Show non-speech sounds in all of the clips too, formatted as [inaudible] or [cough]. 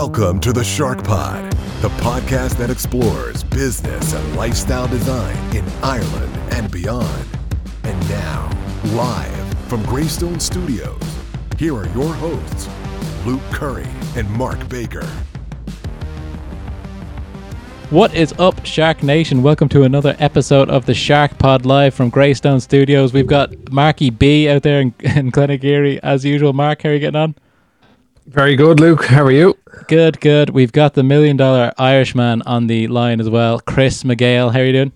Welcome to the Shark Pod, the podcast that explores business and lifestyle design in Ireland and beyond. And now, live from Greystones Studios, here are your hosts, Luke Curry and Mark Baker. What is up, Shark Nation? Welcome to another episode of the Shark Pod live from Greystones Studios. We've got Marky B out there in, [laughs] in Glenageary as usual. Mark, how are you getting on? Very good, Luke. How are you? Good, good. We've got the million dollar Irishman on the line as well. Chris McGale, how are you doing?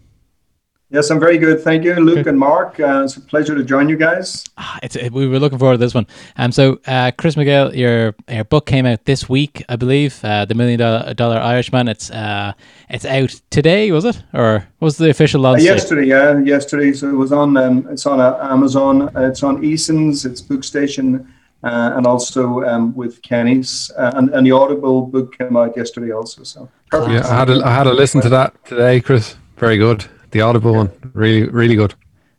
Yes, I'm very good. Thank you, Luke and Mark. Uh, it's a pleasure to join you guys. Ah, it's it, we were looking forward to this one. Um, so uh, Chris McGale, your your book came out this week, I believe. Uh, the Million Dollar, dollar Irishman. It's uh, it's out today, was it, or was the official launch? Uh, yesterday, yeah, yesterday. So it was on. Um, it's on uh, Amazon. it's on Eason's. It's Bookstation. Uh, and also um, with Kenny's, uh, and, and the Audible book came out yesterday also. So perfect. Yeah, I had a, I had a listen to that today, Chris. Very good. The Audible one, really, really good.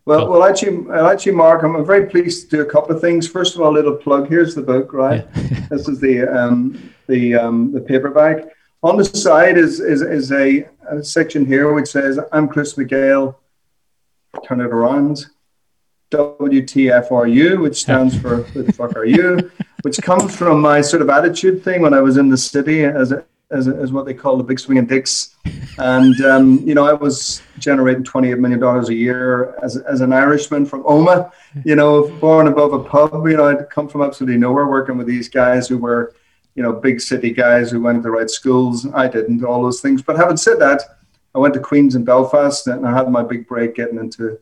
Well, well, actually, actually, Mark, I'm very pleased to do a couple of things. First of all, a little plug. Here's the book, right? Yeah. [laughs] this is the um, the um, the paperback. On the side is is, is a, a section here which says, "I'm Chris McGale." Turn it around. WTFRU, which stands for "Who the fuck are you?" which comes from my sort of attitude thing when I was in the city as a, as, a, as what they call the big swinging dicks, and um, you know I was generating twenty eight million dollars a year as as an Irishman from Omagh, you know, born above a pub. You know, I'd come from absolutely nowhere, working with these guys who were, you know, big city guys who went to the right schools. I didn't all those things, but having said that, I went to Queens and Belfast, and I had my big break getting into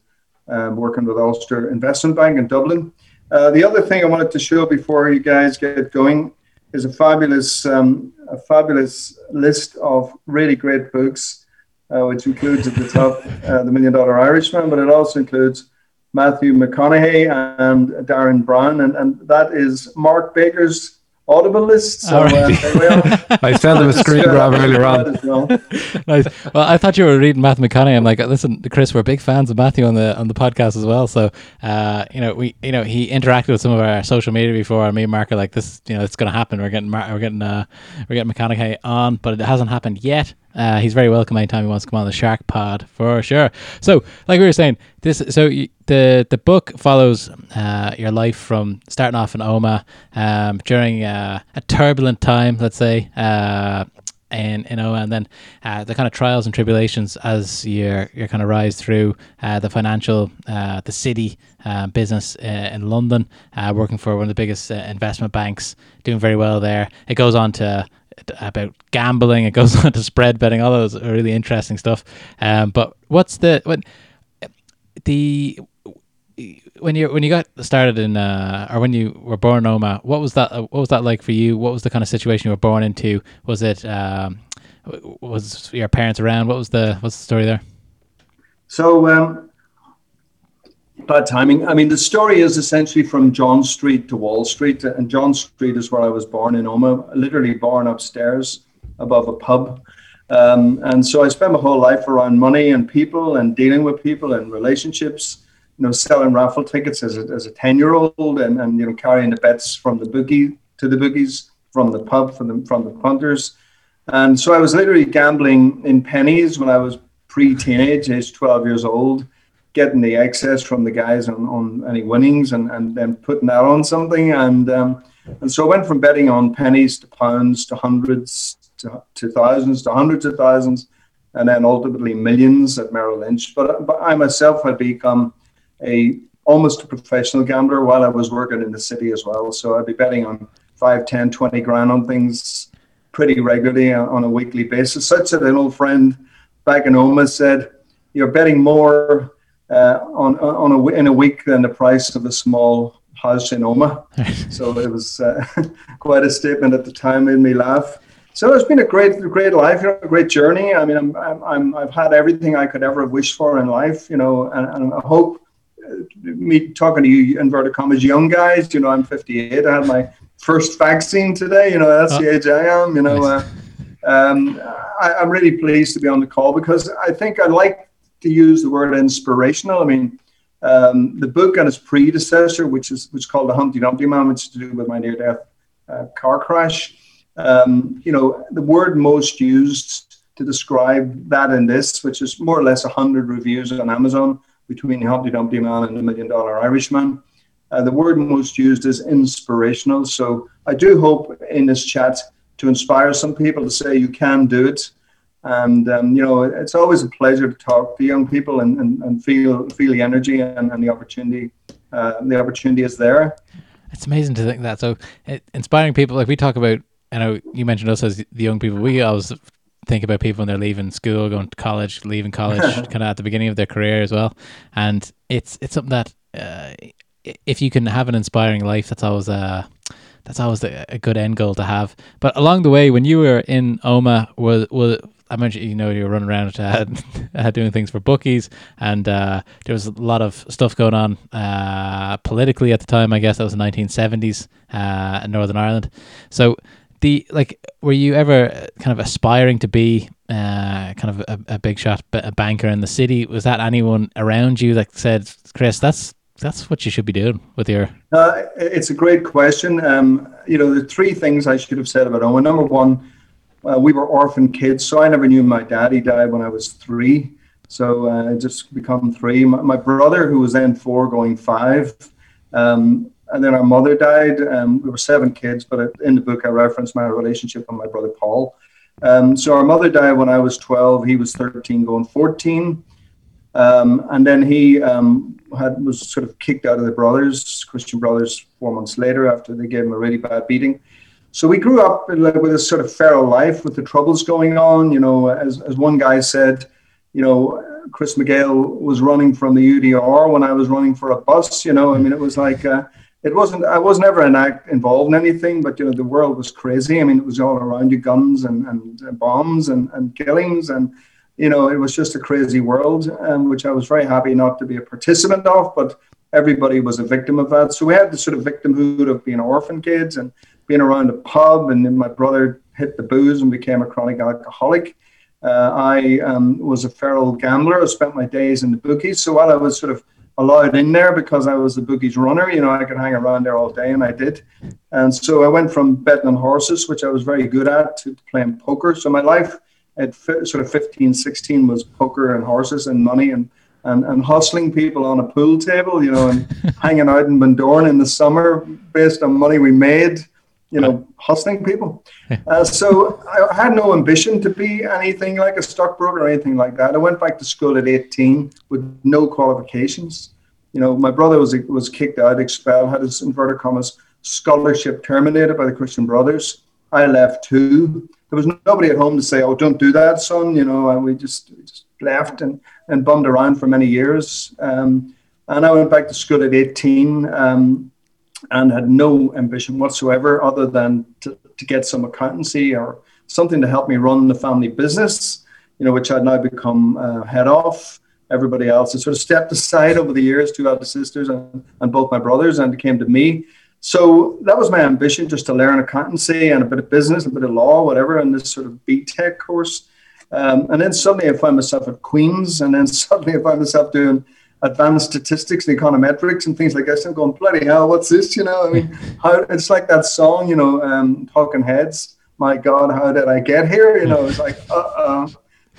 um, working with Ulster Investment Bank in Dublin. Uh, the other thing I wanted to show before you guys get going is a fabulous, um, a fabulous list of really great books, uh, which includes at the top uh, The Million Dollar Irishman, but it also includes Matthew McConaughey and Derren Brown, and, and that is Mark Baker's Audible list. So right. uh, [laughs] I sent him a screen grab [laughs] earlier on. Well. nice. Well, I thought you were reading Matthew McConaughey. I'm like, listen, Chris, we're big fans of Matthew on the on the podcast as well. So, uh, you know, we, you know, he interacted with some of our social media before. And me and Mark are like, this, you know, it's going to happen. We're getting, we're getting, uh, we're getting McConaughey on, but it hasn't happened yet. Uh, he's very welcome anytime he wants to come on the Shark Pod for sure. So, like we were saying, this so you, the the book follows uh, your life from starting off in Omagh um, during uh, a turbulent time, let's say. Uh, in, in Omagh, and then uh, the kind of trials and tribulations as you you kind of rise through uh, the financial, the city business in London, working for one of the biggest investment banks, doing very well there. It goes on to about gambling. It goes [laughs] on to spread betting, all those really interesting stuff. Um, but what's the when the when you when you got started in uh, or when you were born in Omagh, what was that? What was that like for you? What was the kind of situation you were born into? Was it um, was your parents around? What was the what's the story there? So um, bad timing. I mean, the story is essentially from John Street to Wall Street, and John Street is where I was born in Omagh, literally born upstairs above a pub. Um, and so I spent my whole life around money and people and dealing with people and relationships, you know, selling raffle tickets as a, as a 10 year old and, and, you know, carrying the bets from the boogie to the boogies, from the pub, from the, from the punters. And so I was literally gambling in pennies when I was pre teenage, age 12 years old getting the excess from the guys on, on any winnings and, and then putting that on something. And um, and so I went from betting on pennies to pounds to hundreds to, to thousands to hundreds of thousands and then ultimately millions at Merrill Lynch. But, but I myself had become a almost a professional gambler while I was working in the city as well. So I'd be betting on 5, 10, 20 grand on things pretty regularly on a weekly basis. Such that an old friend back in Omagh said, You're betting more uh, on on a, in a week than the price of a small house in Omagh. [laughs] so it was uh, [laughs] quite a statement at the time, made me laugh. So it's been a great, great life, a great journey. I mean, I'm, I'm, i have had everything I could ever wish for in life, you know, and, and I hope uh, me talking to you, inverted commas, young guys, you know, I'm 58. I had my first vaccine today, you know, that's oh. the age I am, you know. Uh, um, I, I'm really pleased to be on the call because I think I like to use the word inspirational. I mean, um, the book and its predecessor, which is which is called The Humpty Dumpty Man, which is to do with my near-death uh, car crash. Um, you know, the word most used to describe that in this, which is more or less 100 reviews on Amazon between the Humpty Dumpty Man and the Million Dollar Irishman. Uh, the word most used is inspirational. So I do hope in this chat to inspire some people to say you can do it. And um, you know, it's always a pleasure to talk to young people and, and, and feel feel the energy and, and the opportunity. Uh, the opportunity is there. It's amazing to think that. So, it, inspiring people like we talk about. I know you mentioned us as the young people. We always think about people when they're leaving school, going to college, leaving college, [laughs] kind of at the beginning of their career as well. And it's it's something that uh, if you can have an inspiring life, that's always a that's always a, a good end goal to have. But along the way, when you were in Omagh, was was I mentioned you know you were running around uh, [laughs] doing things for bookies, and uh, there was a lot of stuff going on uh, politically at the time. I guess that was the 1970s uh, in Northern Ireland. So the like, were you ever kind of aspiring to be uh, kind of a, a big shot, a banker in the city? Was that anyone around you that said, "Chris, that's that's what you should be doing with your. Uh, it's a great question. Um, you know, the three things I should have said about Owen. Number one, uh, we were orphan kids, so I never knew my daddy died when I was three. So uh, I just become three. My, my, brother, who was then four, going five, um, and then our mother died. Um, we were seven kids, but in the book I reference my relationship with my brother Paul. Um, so our mother died when I was 12. He was 13, going 14. Um, and then he um, had was sort of kicked out of the brothers, Christian Brothers, four months later after they gave him a really bad beating. So we grew up with a sort of feral life with the troubles going on. You know, as, as one guy said, you know, Chris McGale was running from the UDR when I was running for a bus. You know, I mean, it was like uh, it wasn't. I was never an act involved in anything, but you know, the world was crazy. I mean, it was all around you, guns and, and bombs and, and killings and you know, it was just a crazy world, um, which I was very happy not to be a participant of, but everybody was a victim of that. So we had the sort of victimhood of being orphan kids and being around a pub, and then my brother hit the booze and became a chronic alcoholic. Uh, I um, was a feral gambler. I spent my days in the bookies. So while I was sort of allowed in there because I was the bookies runner, you know, I could hang around there all day, and I did. And so I went from betting on horses, which I was very good at, to playing poker. So my life at sort of 15, 16 was poker and horses and money and, and, and hustling people on a pool table, you know, and [laughs] hanging out in Bundoran in the summer based on money we made, you know, hustling people. Uh, so I had no ambition to be anything like a stockbroker or anything like that. I went back to school at 18 with no qualifications. You know, my brother was was kicked out, expelled, had his inverted commas scholarship terminated by the Christian Brothers. I left too there was nobody at home to say, "Oh, don't do that, son," you know. And we just, we just left and and bummed around for many years. Um, and I went back to school at 18 um, and had no ambition whatsoever other than to, to get some accountancy or something to help me run the family business, you know, which I'd now become uh, head of. Everybody else has sort of stepped aside over the years, two other sisters and, and both my brothers, and it came to me. So that was my ambition, just to learn accountancy and a bit of business, a bit of law, whatever, in this sort of BTEC course. Um, and then suddenly I found myself at Queen's, and then [laughs] suddenly I found myself doing advanced statistics and econometrics and things like this. I'm going, bloody hell, what's this? You know, I mean, [laughs] how, it's like that song, you know, um, Talking Heads. My God, how did I get here? You know, it's like, uh uh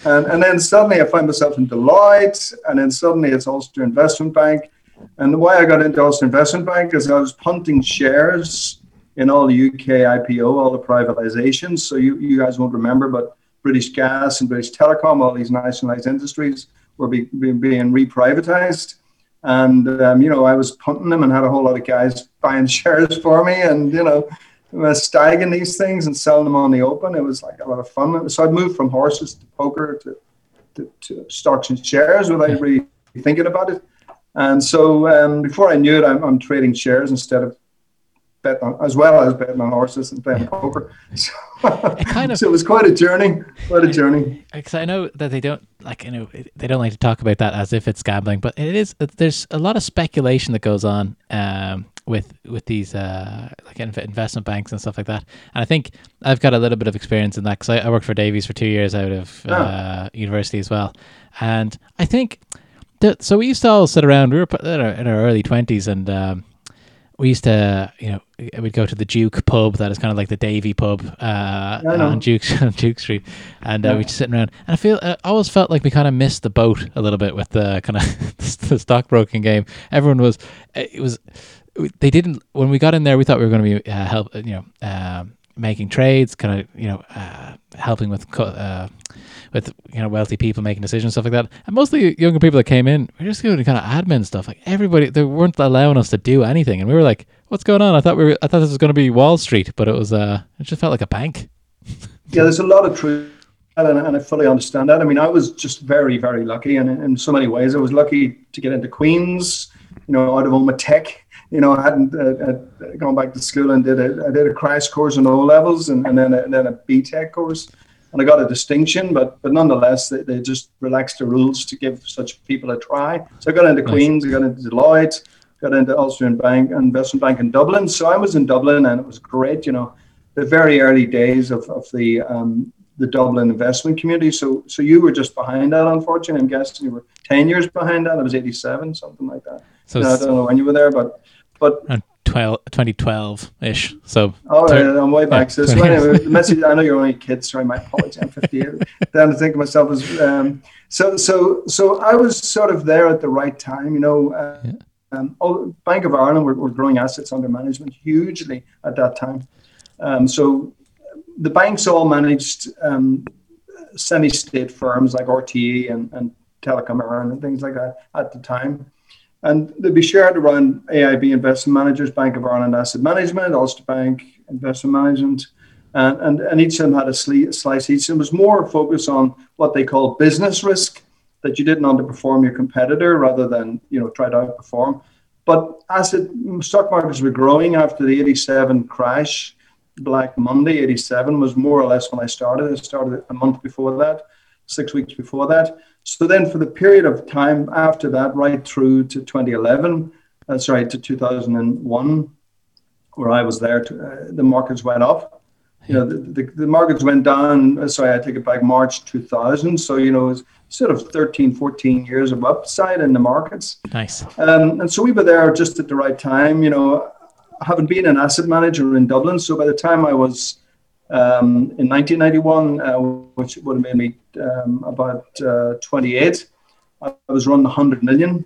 and, and then suddenly I find myself in Deloitte, and then suddenly it's Ulster Investment Bank. And the way I got into Ulster Investment Bank is I was punting shares in all the UK IPO, all the privatizations. So you, you guys won't remember, but British Gas and British Telecom, all these nationalized industries were be, be, being reprivatized. And, um, you know, I was punting them and had a whole lot of guys buying [laughs] shares for me and, you know, stagging these things and selling them on the open. It was like a lot of fun. So I'd moved from horses to poker to, to, to stocks and shares without really thinking about it. And so um, before I knew it, I'm, I'm, trading shares instead of betting on, as well as betting on horses and playing poker. [laughs] So, it kind of, so it was quite a journey, quite a journey. Because I know that they don't like, you know, they don't like to talk about that as if it's gambling, but it is. There's a lot of speculation that goes on um, with with these uh, like investment banks and stuff like that. And I think I've got a little bit of experience in that because I, I, worked for Davy's for two years out of oh. uh, university as well, and I think that, so we used to all sit around. We were in our, in our early twenties, and um, we used to, you know, we'd go to the Duke pub that is kind of like the Davy pub uh, on Duke [laughs] on Duke Street, and uh, yeah. we'd just sitting around. And I feel I always felt like we kind of missed the boat a little bit with the kind of [laughs] the stockbroking game. Everyone was, it was, they didn't when we got in there. We thought we were going to be uh, help, you know, uh, making trades, kind of, you know, uh, helping with uh, with you know wealthy people making decisions stuff like that. And mostly younger people that came in were just doing kind of admin stuff. Like everybody, they weren't allowing us to do anything, and we were like, "What's going on?" I thought we were, I thought this was going to be Wall Street, but it was uh, it just felt like a bank. yeah, there's a lot of truth. And, and I fully understand that. I mean, I was just very, very lucky, and in, so many ways, I was lucky to get into Queens, you know, out of Omagh Tech, you know, I hadn't uh, gone back to school and did a I did a crash course in O levels and, and then a, and then a B Tech course and I got a distinction, but but nonetheless, they, they just relaxed the rules to give such people a try. So I got into. Queens, I got into Deloitte, got into Ulster Bank, Investment Bank in Dublin. So I was in Dublin, and it was great. You know, the very early days of of the um, the Dublin investment community. So so you were just behind that, unfortunately. I'm guessing you were ten years behind that. I was 87, something like that. So I don't know when you were there, but but 2012 ish. So, oh, I'm way back. Yeah, so, so anyway, [laughs] the message, I know you're only kids, sorry, my apologies. I'm 58. [laughs] then to think of myself as, um, so, so, so I was sort of there at the right time, you know. Uh, yeah. Um, oh, Bank of Ireland were, were, growing assets under management hugely at that time. Um, so the banks all managed um, semi-state firms like RTE and, and Telecom Ireland and things like that at the time. And they'd be shared around AIB Investment Managers, Bank of Ireland Asset Management, Ulster Bank Investment Management, and, and, and each of them had a slice each. And was more focused on what they call business risk, that you didn't underperform your competitor rather than you know try to outperform. But asset stock markets were growing after the 87 crash, Black Monday 87 was more or less when I started. I started a month before that, six weeks before that. So then, for the period of time after that, right through to 2011, uh, sorry, to 2001, where I was there, to, uh, the markets went up. You know, the, the, the, markets went down. Uh, sorry, I take it back, March 2000. So, you know, it's sort of 13, 14 years of upside in the markets. Nice. Um, and so we were there just at the right time. You know, I haven't been an asset manager in Dublin, so by the time I was um, in 1991, uh, which would have made me um, about uh, 28, I was running 100 million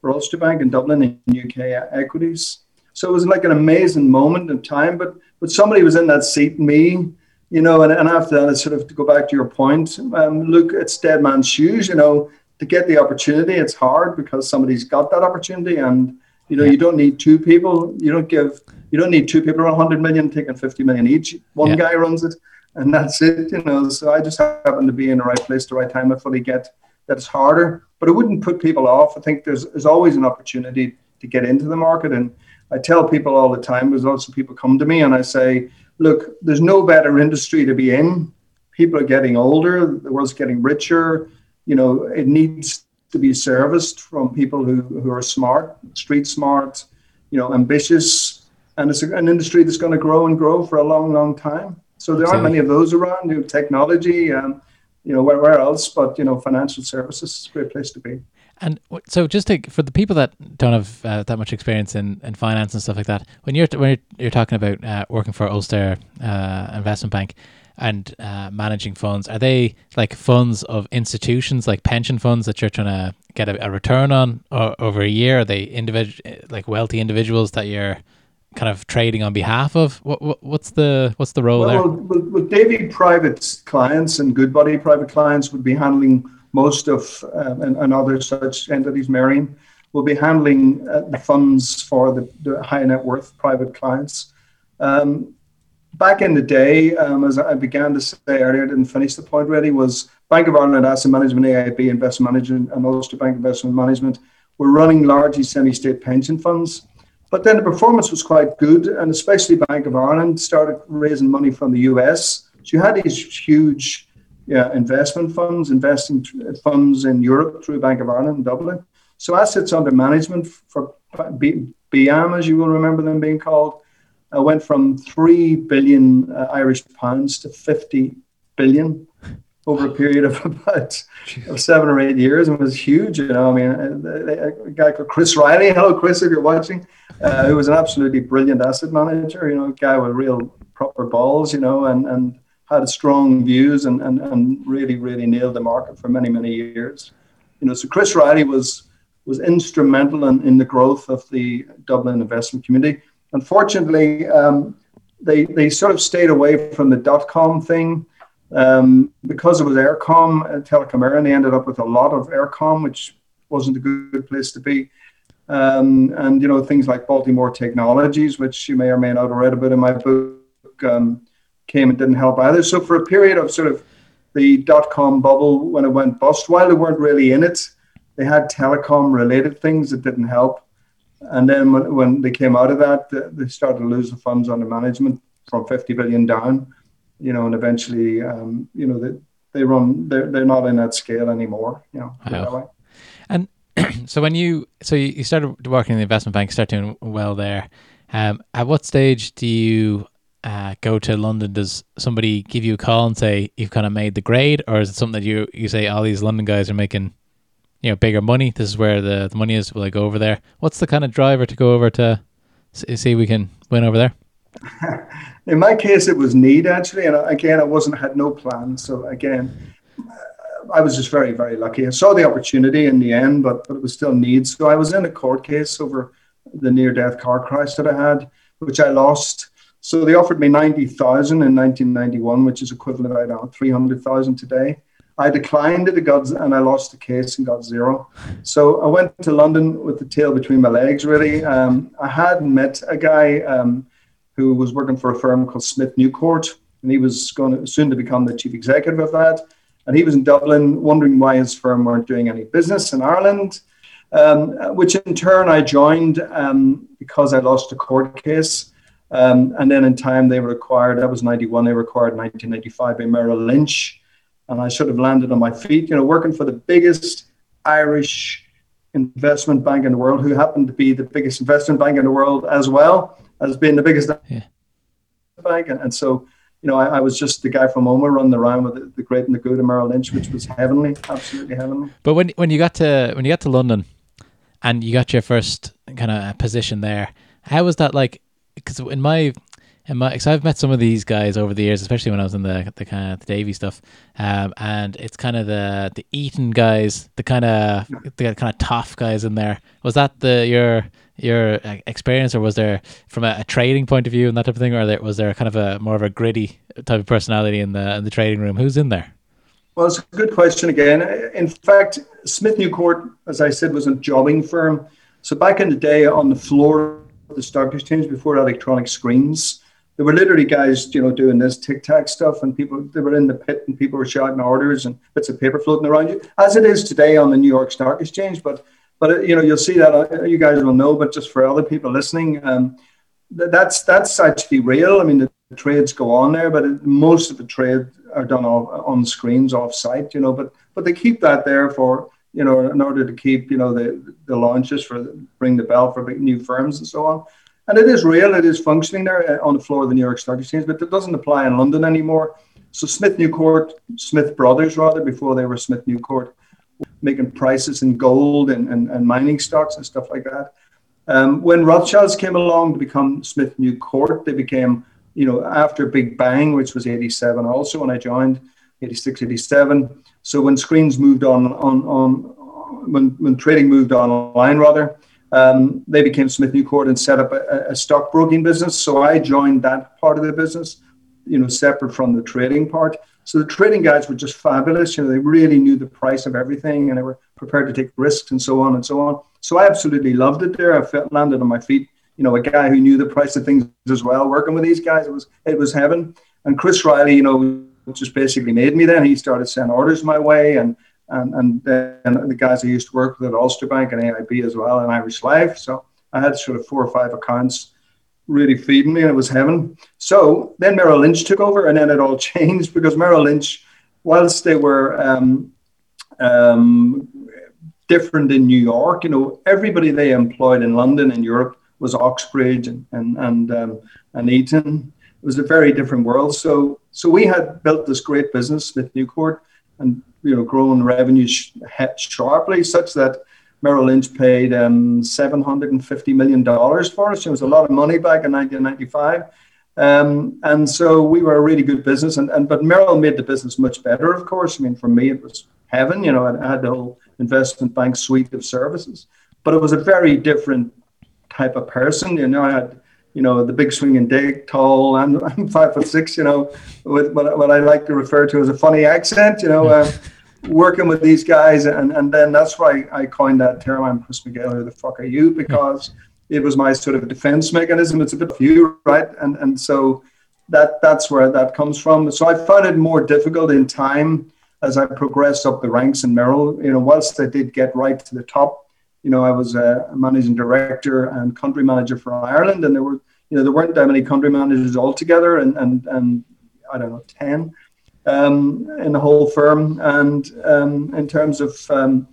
for Ulster Bank in Dublin in UK equities. So it was like an amazing moment in time. But but somebody was in that seat, me, you know. And, and after that, it's sort of to go back to your point. Um, look, it's dead man's shoes. You know, to get the opportunity, it's hard because somebody's got that opportunity, and you know, yeah. you don't need two people. You don't give you don't need two people around 100 million taking 50 million each. One yeah. guy runs it, and that's it. You know, so I just happen to be in the right place, the right time. I fully get that it's harder, but it wouldn't put people off. I think there's there's always an opportunity to get into the market, and I tell people all the time. There's also people come to me and I say, look, there's no better industry to be in. People are getting older. The world's getting richer. You know, it needs to be serviced from people who, who are smart, street smart, you know, ambitious, and it's an industry that's going to grow and grow for a long, long time. So there aren't many of those around. You know, technology, and you know, where, where else? But you know, financial services is a great place to be. And so, just to, for the people that don't have uh, that much experience in, in finance and stuff like that, when you're when you're, you're talking about uh, working for Ulster uh, Investment Bank and uh, managing funds, are they like funds of institutions, like pension funds that you're trying to get a, a return on over a year? Are they individual, like wealthy individuals that you're kind of trading on behalf of? What, what what's the what's the role well, there? Well, well, Davy private clients and Goodbody private clients would be handling most of, um, and, and, other such entities, Merrion, will be handling uh, the funds for the, the, high net worth private clients. Um, back in the day, um, as I began to say earlier, I didn't finish the point really, was Bank of Ireland Asset Management, AIB Investment Management, and Ulster Bank Investment Management were running largely semi state pension funds. But then the performance was quite good, and especially Bank of Ireland started raising money from the US. So you had these huge yeah, investment funds, investing funds in Europe through Bank of Ireland in Dublin. So assets under management for BIAM, as you will remember them being called, uh, went from 3 billion uh, Irish pounds to 50 billion over a period of [laughs] about seven or eight years and was huge. You know, I mean, a, a guy called Chris Riley. [laughs] Hello, Chris, if you're watching, uh, who was an absolutely brilliant asset manager. You know, a guy with real proper balls. You know, and and had strong views and and, and really really nailed the market for many many years. You know, so Chris Riley was was instrumental in, in the growth of the Dublin investment community. Unfortunately, um, they they sort of stayed away from the dot com thing um, because it was Eircom uh, Telecom and they ended up with a lot of Eircom, which wasn't a good place to be. Um, and, you know, things like Baltimore Technologies, which you may or may not have read about in my book, um, came and didn't help either. So for a period of sort of the dot-com bubble when it went bust, while they weren't really in it, they had telecom related things that didn't help. And then when, when they came out of that, they started to lose the funds under management from 50 billion down you know, and eventually, um, you know, they, they run, they're, they're not in that scale anymore, you know. And [clears throat] so when you, so you started working in the investment bank, start doing well there. Um, at what stage do you uh, go to London? Does somebody give you a call and say you've kind of made the grade, or is it something that you you say all these London guys are making, you know, bigger money? This is where the, the money is. Will I go over there? What's the kind of driver to go over to see if we can win over there? [laughs] in my case, it was need actually, and again, I wasn't had no plan. So again, I was just very very lucky. I saw the opportunity in the end, but but it was still need. So I was in a court case over the near death car crash that I had, which I lost. So they offered me ninety thousand in nineteen ninety one, which is equivalent I don't three hundred thousand today. I declined it, and I lost the case and got zero. So I went to London with the tail between my legs. Really, um, I had met a guy. Um, who was working for a firm called Smith Newcourt, and he was going to soon to become the chief executive of that. And he was in Dublin, wondering why his firm weren't doing any business in Ireland. Um, which in turn I joined um, because I lost a court case. Um, and then in time they were acquired, that was 91, they were acquired in 1995 by Merrill Lynch. And I sort of landed on my feet, you know, working for the biggest Irish investment bank in the world, who happened to be the biggest investment bank in the world as well as being the biggest yeah. bank. And, and, so, you know, I, I, was just the guy from Omagh running around with the, the great and the good of Merrill Lynch, which was heavenly, absolutely heavenly. But when when you got to when you got to London, and you got your first kind of position there, how was that like? Because in my and my, cause I've met some of these guys over the years, especially when I was in the the kind of the Davy stuff, um, and it's kind of the the Eton guys, the kind of the kind of tough guys in there. Was that the your your uh, experience, or was there from a, a, trading point of view and that type of thing, or there, was there kind of a more of a gritty type of personality in the in the trading room? Who's in there? Well, it's a good question again. In fact, Smith Newcourt, as I said, was a jobbing firm. So back in the day, on the floor of the stock exchange before electronic screens, there were literally guys, you know, doing this tic tac stuff, and people they were in the pit, and people were shouting orders and bits of paper floating around you, as it is today on the New York Stock Exchange. But but uh, you know, you'll see that uh, you guys will know, but just for other people listening, um, that's that's actually real. I mean, the, the trades go on there, but it, most of the trade are done on screens off site. You know, but but they keep that there for you know in order to keep you know the the launches for the, bring the bell for new firms and so on. And it is real. It is functioning there uh, on the floor of the New York Stock Exchange, but it doesn't apply in London anymore. So Smith Newcourt, Smith Brothers rather, before they were Smith Newcourt, making prices in gold and, and, and mining stocks and stuff like that. Um, when Rothschilds came along to become Smith New Court, they became, you know, after Big Bang, which was 87 also when I joined, 86, 87. So when screens moved on, on, on when, when trading moved online rather, um, they became Smith New Court and set up a, a stockbroking business. So I joined that part of the business, you know, separate from the trading part. So the trading guys were just fabulous. You know, they really knew the price of everything and they were prepared to take risks and so on and so on. So I absolutely loved it there. I felt landed on my feet. You know, a guy who knew the price of things as well. Working with these guys, it was it was heaven. And Chris Riley, you know, just basically made me. Then he started sending orders my way, and and and then the guys I used to work with at Ulster Bank and AIB as well, and Irish Life. So I had sort of four or five accounts really feeding me, and it was heaven. So then Merrill Lynch took over, and then it all [laughs] changed because Merrill Lynch, whilst they were um, um, different in New York, you know, everybody they employed in London and Europe was Oxbridge and and and, um, and Eton. It was a very different world. So so we had built this great business, Smith Newcourt, and you know growing revenues sharply, such that Merrill Lynch paid um, seven hundred and fifty million dollars for us. It was a lot of money back in nineteen ninety five. Um, and so we were a really good business, and, and but Merrill made the business much better. Of course, I mean for me it was heaven. You know, I had the whole investment bank suite of services, but it was a very different type of person. You know, I had you know the big swinging dick, tall, and [laughs] I'm five foot six. You know, with what, what I like to refer to as a funny accent. You know. [laughs] Uh, working with these guys, and, and then that's why I coined that term. I'm Chris McGale. Who the fuck are you? Because it was my sort of defense mechanism. It's a bit of you, right? And and so that that's where that comes from. So I found it more difficult in time as I progressed up the ranks in Merrill. You know, whilst I did get right to the top, you know, I was a managing director and country manager for Ireland, and there were you know there weren't that many country managers altogether, and and and I don't know ten in the whole firm. And um, in terms of um,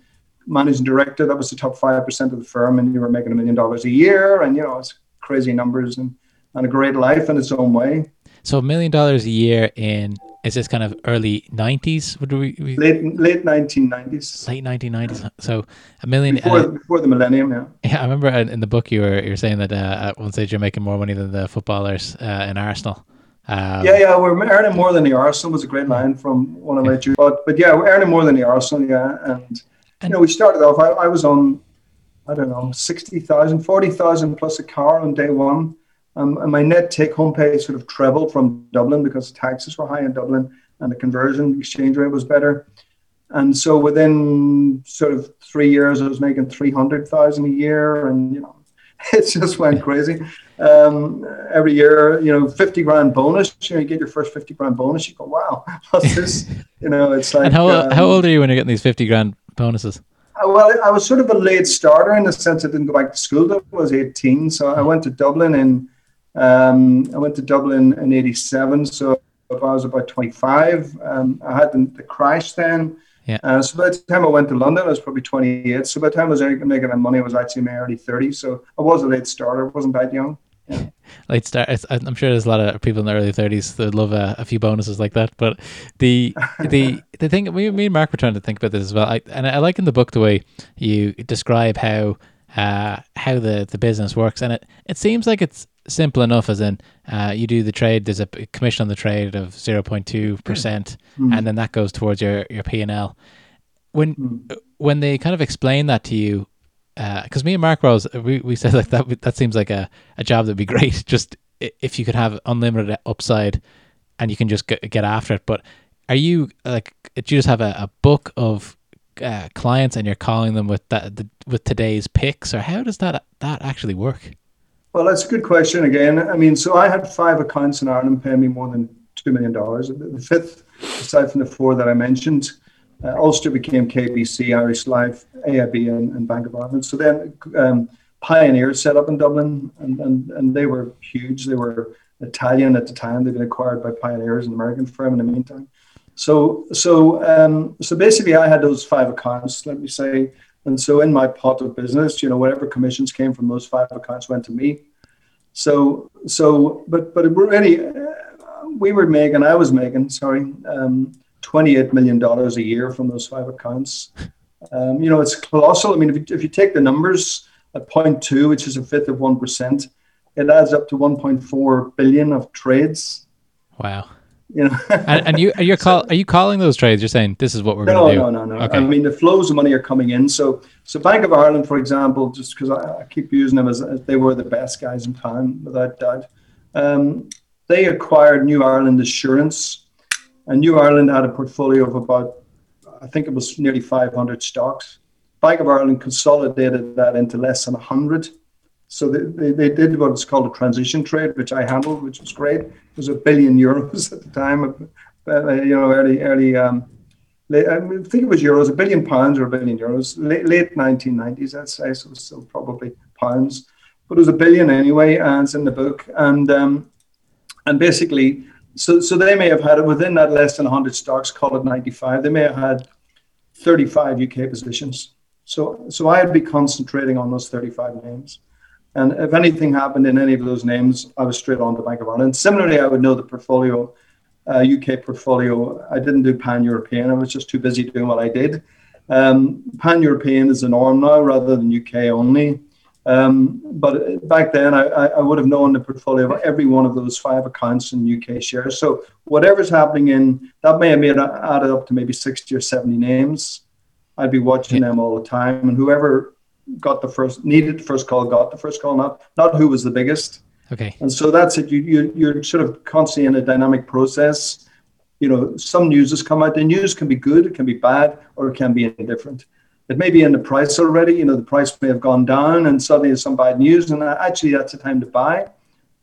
managing director, that was the top 5% of the firm, and you were making a million dollars a year. And, you know, it's crazy numbers and, and a great life in its own way. So a million dollars a year in is this kind of early nineties? Would we, we, late late nineteen nineties? Late nineteen nineties. So a million before, uh, before the millennium. Yeah. Yeah, I remember in the book you were you were saying that uh, at one stage you're making more money than the footballers uh, in Arsenal. Um, yeah, yeah, we're earning more than the Arsenal was a great line from one of my yeah. but but yeah, we're earning more than the Arsenal. Yeah, and you know, we started off, I, I was on, I don't know, 60,000, 40,000 plus a car on day one. Um, and my net take home pay sort of trebled from Dublin because taxes were high in Dublin and the conversion exchange rate was better. And so within sort of three years, I was making 300,000 a year. And, you know, [laughs] it just went crazy. Um, every year, you know, 50 grand bonus, you know, you get your first 50 grand bonus, you go, wow, [laughs] what's this? You know, it's like. and how, um, how old are you when you're getting these 50 grand bonuses? Uh, well, I was sort of a late starter in the sense I didn't go back to school. I was 18, so I went to Dublin in um, I went to Dublin in '87. So I was about 25. Um, I had the, the, crash then. Yeah. Uh, so by the time I went to London, I was probably 28. So by the time I was making the money, I was actually in my early 30s. So I was a late starter. I wasn't that young. [laughs] late start. I'm sure there's a lot of people in their early 30s that love a, a few bonuses like that. But the [laughs] the the thing, we, me and Mark were trying to think about this as well. I, and I like in the book the way you describe how uh, how the, the business works, and it it seems like it's simple enough. As in, uh, you do the trade. There's a commission on the trade of 0.2 percent, mm. and then that goes towards your your P and L. When mm. when they kind of explain that to you, because uh, me and Mark Rose, we, we said like that that seems like a, a job that'd be [laughs] great. Just if you could have unlimited upside, and you can just get, get after it. But are you like do you just have a, a book of uh, clients and you're calling them with that the, with today's picks, or how does that that actually work? Well, that's a good question. Again, I mean, so I had five accounts in Ireland paying me more than two million dollars. The fifth, aside from the four that I mentioned, uh, Ulster became KBC, Irish Life, AIB, and, and Bank of Ireland. So then um, Pioneer set up in Dublin, and, and, and they were huge. They were Italian at the time. They've been acquired by Pioneers, an American firm in the meantime. So so um, so basically, I had those five accounts. Let me say, and so in my pot of business, you know, whatever commissions came from those five accounts went to me. So so, but but really, uh, we were making. I was making. Sorry. Um, $28 million a year from those five accounts. Um, you know, it's colossal. I mean, if you, if you take the numbers at 0.2, which is a fifth of 1%, it adds up to 1.4 billion of trades. Wow. You know, [laughs] and, and, you are you call are you calling those trades? You're saying this is what we're no, going to do. No, no, no. Okay. I mean, the flows of money are coming in. So, so Bank of Ireland, for example, just because I, I, keep using them as, as, they were the best guys in town, without doubt. Um, they acquired New Ireland Assurance, and New Ireland had a portfolio of about, I think it was nearly 500 stocks. Bank of Ireland consolidated that into less than 100. So they, they, they did what's called a transition trade, which I handled, which was great. It was a billion euros [laughs] at the time, uh, you know, early, early, um, late, I think it was euros, a billion pounds or a billion euros, late, late 1990s, I'd say. So it was still probably pounds, but it was a billion anyway, and it's in the book. And, um, and basically, so, so they may have had it within that less than 100 stocks, call it 95. They may have had 35 UK positions. So, so I'd be concentrating on those 35 names. And if anything happened in any of those names, I was straight on to Bank of Ireland. Similarly, I would know the portfolio uh, UK portfolio. I didn't do pan European. I was just too busy doing what I did. Um, pan European is the norm now rather than UK only. Um, but back then, I, I, would have known the portfolio of every one of those five accounts in UK shares. So whatever's happening in that may have made added up to maybe 60 or 70 names. I'd be watching yeah. them all the time, and whoever got the first needed the first call got the first call, not not who was the biggest. Okay. And so that's it. You, you you're sort of constantly in a dynamic process. You know, some news has come out. The news can be good, it can be bad, or it can be indifferent. It may be in the price already. You know, the price may have gone down, and suddenly there's some bad news, and uh, actually that's the time to buy.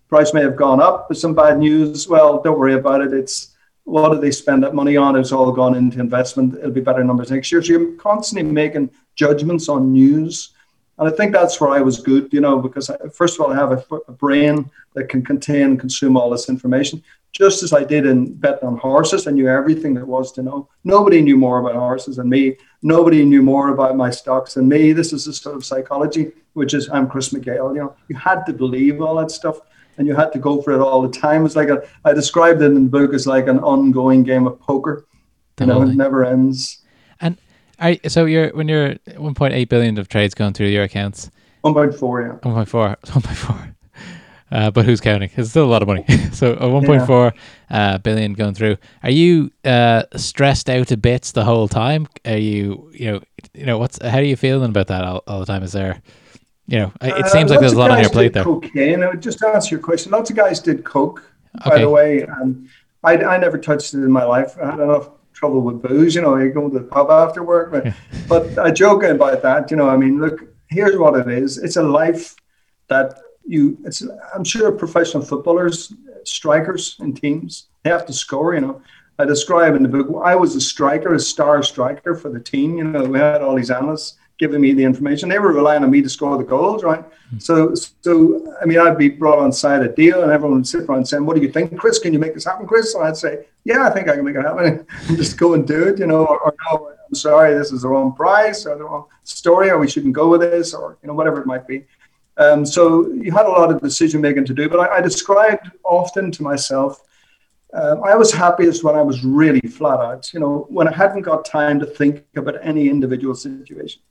Price may have gone up, but some bad news. Well, don't worry about it. It's what do they spend that money on? It's all gone into investment. It'll be better numbers next year. So you're constantly making judgments on news and I think that's where I was good, you know, because I, first of all, I have a, a, brain that can contain and consume all this information. Just as I did in betting on horses, I knew everything there was to know. Nobody knew more about horses than me. Nobody knew more about my stocks than me. This is a sort of psychology, which is I'm Chris McGale. You know, you had to believe all that stuff, and you had to go for it all the time. It's like a, I described it in the book as like an ongoing game of poker. You know, it never ends. Are, so you're when you're 1.8 billion of trades going through your accounts. 1.4, yeah. 1.4, 1.4. [laughs] Uh, but who's counting? It's still a lot of money. [laughs] so a 1.4 yeah. uh, billion going through. Are you uh, stressed out a bit the whole time? Are you, you know, you know, what's how are you feeling about that all, all the time? Is there, you know, it uh, seems like there's a lot on your plate there. Cocaine. I would just answer your question. Lots of guys did coke, by the way, and I, I never touched it in my life. I had enough trouble with booze. You know, you go to the pub after work. But, but I joke about that. You know, I mean, look, here's what it is. It's a life that you. It's. I'm sure professional footballers, strikers and teams, they have to score. You know, I describe in the book. I was a striker, a star striker for the team. You know, we had all these analysts giving me the information. They were relying on me to score the goals, right? Mm. So, so I mean, I'd be brought on side a deal, and everyone would sit around saying, "What do you think, Chris? Can you make this happen, Chris?" And I'd say, "Yeah, I think I can make it happen." [laughs] just go and do it, you know, or, or, no, I'm sorry, this is the wrong price, or the wrong story, or we shouldn't go with this, or you know, whatever it might be. Um, so you had a lot of decision making to do, but I, I described often to myself. Um, I was happiest when I was really flat out, you know, when I hadn't got time to think about any individual situation.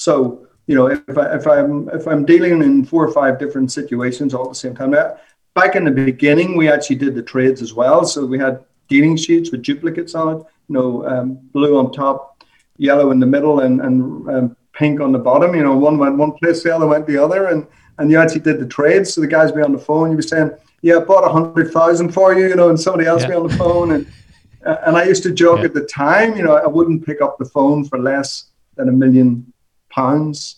So, you know, if, I, if I'm if I'm dealing in four or five different situations all at the same time. Back in the beginning, we actually did the trades as well. So we had dealing sheets with duplicates on it. You know, um, blue on top, yellow in the middle, and and um, pink on the bottom. You know, one went one place, the other went the other, and and you actually did the trades. So the guys be on the phone. You be saying, "Yeah, I bought a hundred thousand for you," you know, and somebody else yeah. be on the phone. And and I used to joke yeah. at the time, you know, I wouldn't pick up the phone for less than a million pounds,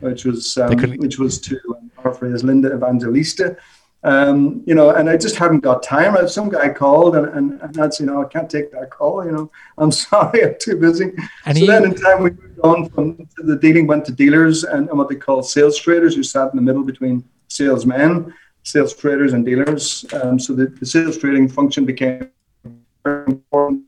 which was um, which was to um, paraphrase Linda Evangelista. Um, you know, and I just haven't got time. Some guy called, and, and, and I'd say, no, I can't take that call. You know, [laughs] I'm sorry, I'm too busy. And so he, then in time we moved on from the dealing, went to dealers and, and what they call sales traders, who sat in the middle between salesmen, sales traders, and dealers. Um, so the, the sales trading function became very important